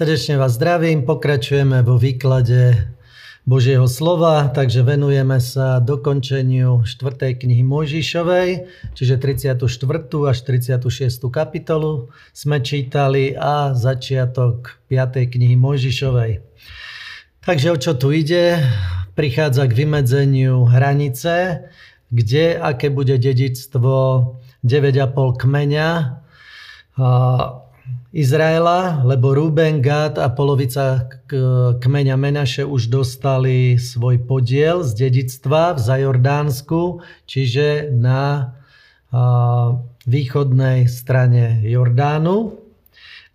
Srdečne vás zdravím, pokračujeme vo výklade Božieho slova, takže venujeme sa dokončeniu 4. knihy Mojžišovej, čiže 34. až 36. kapitolu sme čítali a začiatok 5. knihy Mojžišovej. Takže o čo tu ide? Prichádza k vymedzeniu hranice, kde aké bude dedictvo 9,5 kmeňa Izraela, lebo Ruben, Gad a polovica kmeňa Menaše už dostali svoj podiel z dedictva v Zajordánsku, čiže na východnej strane Jordánu.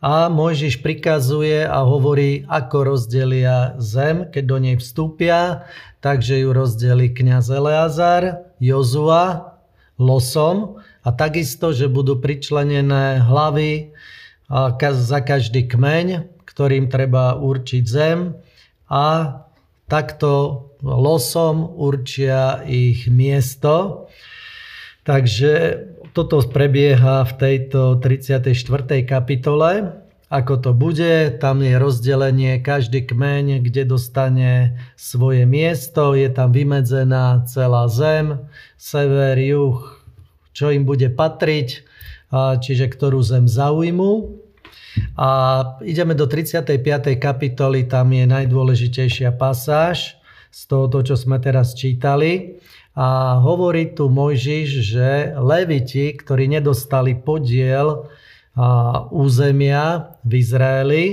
A Mojžiš prikazuje a hovorí, ako rozdelia zem, keď do nej vstúpia. Takže ju rozdeli kniaz Eleazar, Jozua, Losom a takisto, že budú pričlenené hlavy za každý kmeň, ktorým treba určiť zem a takto losom určia ich miesto. Takže toto prebieha v tejto 34. kapitole. Ako to bude, tam je rozdelenie, každý kmeň, kde dostane svoje miesto, je tam vymedzená celá zem, sever, juh, čo im bude patriť čiže ktorú zem zaujmu. A ideme do 35. kapitoly, tam je najdôležitejšia pasáž z toho, čo sme teraz čítali. A hovorí tu Mojžiš, že leviti, ktorí nedostali podiel územia v Izraeli,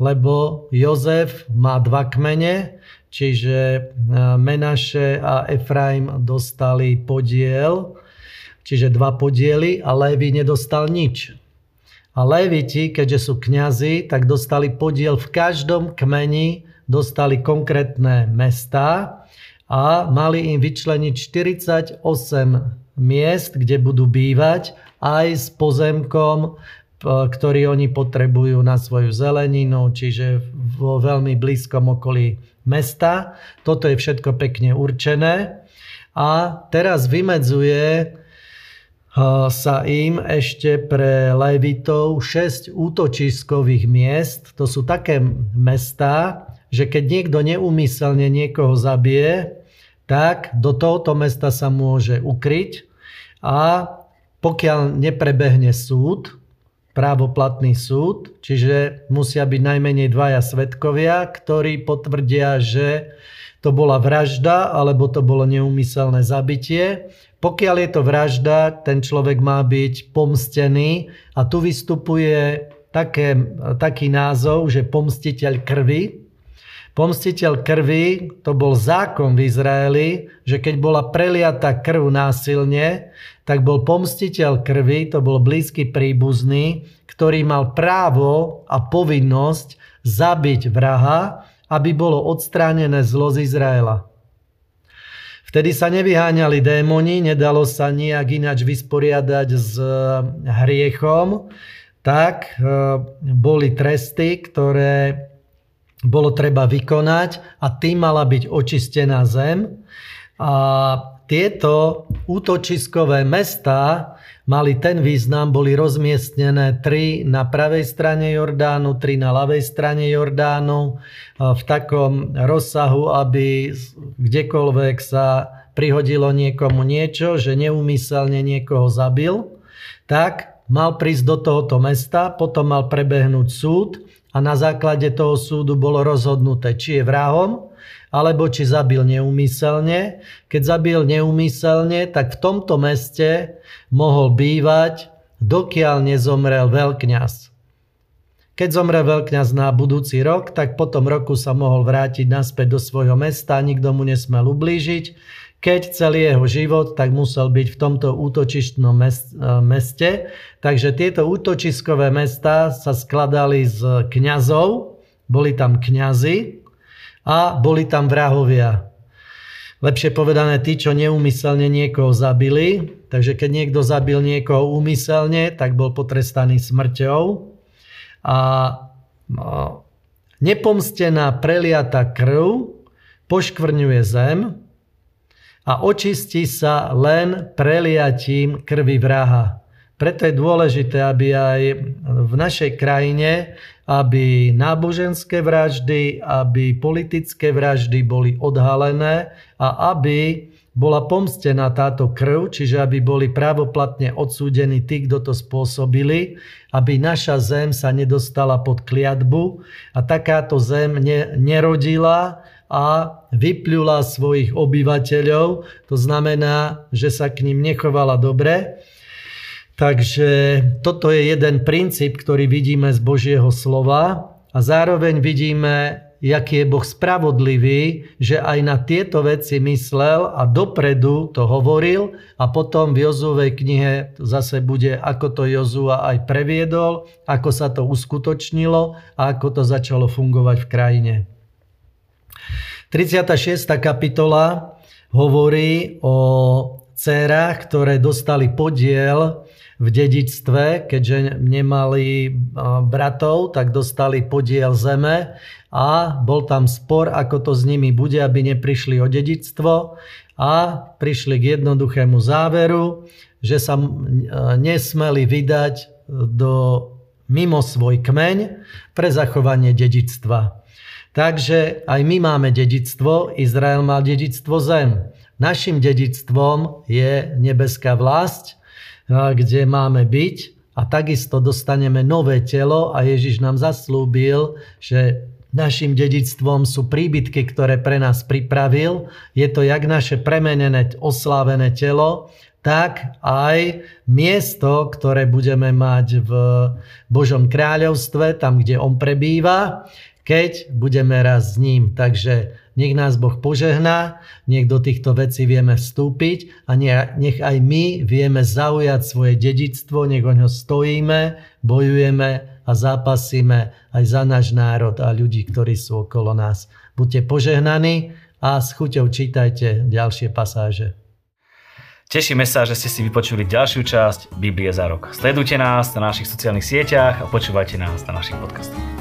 lebo Jozef má dva kmene, čiže Menaše a Efraim dostali podiel čiže dva podiely a Lévy nedostal nič. A Léviti, keďže sú kňazi, tak dostali podiel v každom kmeni, dostali konkrétne mesta a mali im vyčleniť 48 miest, kde budú bývať aj s pozemkom, ktorý oni potrebujú na svoju zeleninu, čiže vo veľmi blízkom okolí mesta. Toto je všetko pekne určené. A teraz vymedzuje sa im ešte pre Levitov 6 útočiskových miest. To sú také mesta, že keď niekto neumyselne niekoho zabije, tak do tohoto mesta sa môže ukryť a pokiaľ neprebehne súd, právoplatný súd, čiže musia byť najmenej dvaja svetkovia, ktorí potvrdia, že to bola vražda alebo to bolo neumyselné zabitie, pokiaľ je to vražda, ten človek má byť pomstený a tu vystupuje také, taký názov, že pomstiteľ krvi. Pomstiteľ krvi, to bol zákon v Izraeli, že keď bola preliata krv násilne, tak bol pomstiteľ krvi, to bol blízky príbuzný, ktorý mal právo a povinnosť zabiť vraha, aby bolo odstránené zlo z Izraela. Vtedy sa nevyháňali démoni, nedalo sa nijak ináč vysporiadať s eh, hriechom, tak eh, boli tresty, ktoré bolo treba vykonať a tým mala byť očistená zem. A tieto útočiskové mesta mali ten význam, boli rozmiestnené tri na pravej strane Jordánu, tri na ľavej strane Jordánu v takom rozsahu, aby kdekoľvek sa prihodilo niekomu niečo, že neumyselne niekoho zabil, tak mal prísť do tohoto mesta, potom mal prebehnúť súd a na základe toho súdu bolo rozhodnuté, či je vrahom, alebo či zabil neumyselne. Keď zabil neumyselne, tak v tomto meste mohol bývať, dokiaľ nezomrel veľkňaz. Keď zomrel veľkňaz na budúci rok, tak po tom roku sa mohol vrátiť naspäť do svojho mesta, nikto mu nesmel ublížiť. Keď celý jeho život, tak musel byť v tomto útočištnom meste. Takže tieto útočiskové mesta sa skladali z kňazov, boli tam kňazi, a boli tam vrahovia. Lepšie povedané, tí, čo neumyselne niekoho zabili. Takže keď niekto zabil niekoho úmyselne, tak bol potrestaný smrťou. A no, nepomstená preliata krv poškvrňuje zem a očistí sa len preliatím krvi vraha. Preto je dôležité, aby aj v našej krajine, aby náboženské vraždy, aby politické vraždy boli odhalené a aby bola pomstená táto krv, čiže aby boli právoplatne odsúdení tí, kto to spôsobili, aby naša zem sa nedostala pod kliatbu a takáto zem ne, nerodila a vypľula svojich obyvateľov. To znamená, že sa k ním nechovala dobre. Takže toto je jeden princíp, ktorý vidíme z Božieho slova a zároveň vidíme jaký je Boh spravodlivý, že aj na tieto veci myslel a dopredu to hovoril a potom v Jozúvej knihe zase bude, ako to Jozua aj previedol, ako sa to uskutočnilo a ako to začalo fungovať v krajine. 36. kapitola hovorí o dcerách, ktoré dostali podiel v dedičstve, keďže nemali bratov, tak dostali podiel zeme a bol tam spor, ako to s nimi bude, aby neprišli o dedičstvo a prišli k jednoduchému záveru, že sa nesmeli vydať do mimo svoj kmeň pre zachovanie dedičstva. Takže aj my máme dedičstvo, Izrael mal dedičstvo zem. Našim dedičstvom je nebeská vlast, kde máme byť a takisto dostaneme nové telo a Ježiš nám zaslúbil, že našim dedictvom sú príbytky, ktoré pre nás pripravil. Je to jak naše premenené, oslávené telo, tak aj miesto, ktoré budeme mať v Božom kráľovstve, tam, kde On prebýva, keď budeme raz s ním. Takže nech nás Boh požehná, nech do týchto vecí vieme vstúpiť a nech aj my vieme zaujať svoje dedictvo, nech o ňo stojíme, bojujeme a zápasíme aj za náš národ a ľudí, ktorí sú okolo nás. Buďte požehnaní a s chuťou čítajte ďalšie pasáže. Tešíme sa, že ste si vypočuli ďalšiu časť Biblie za rok. Sledujte nás na našich sociálnych sieťach a počúvajte nás na našich podcastoch.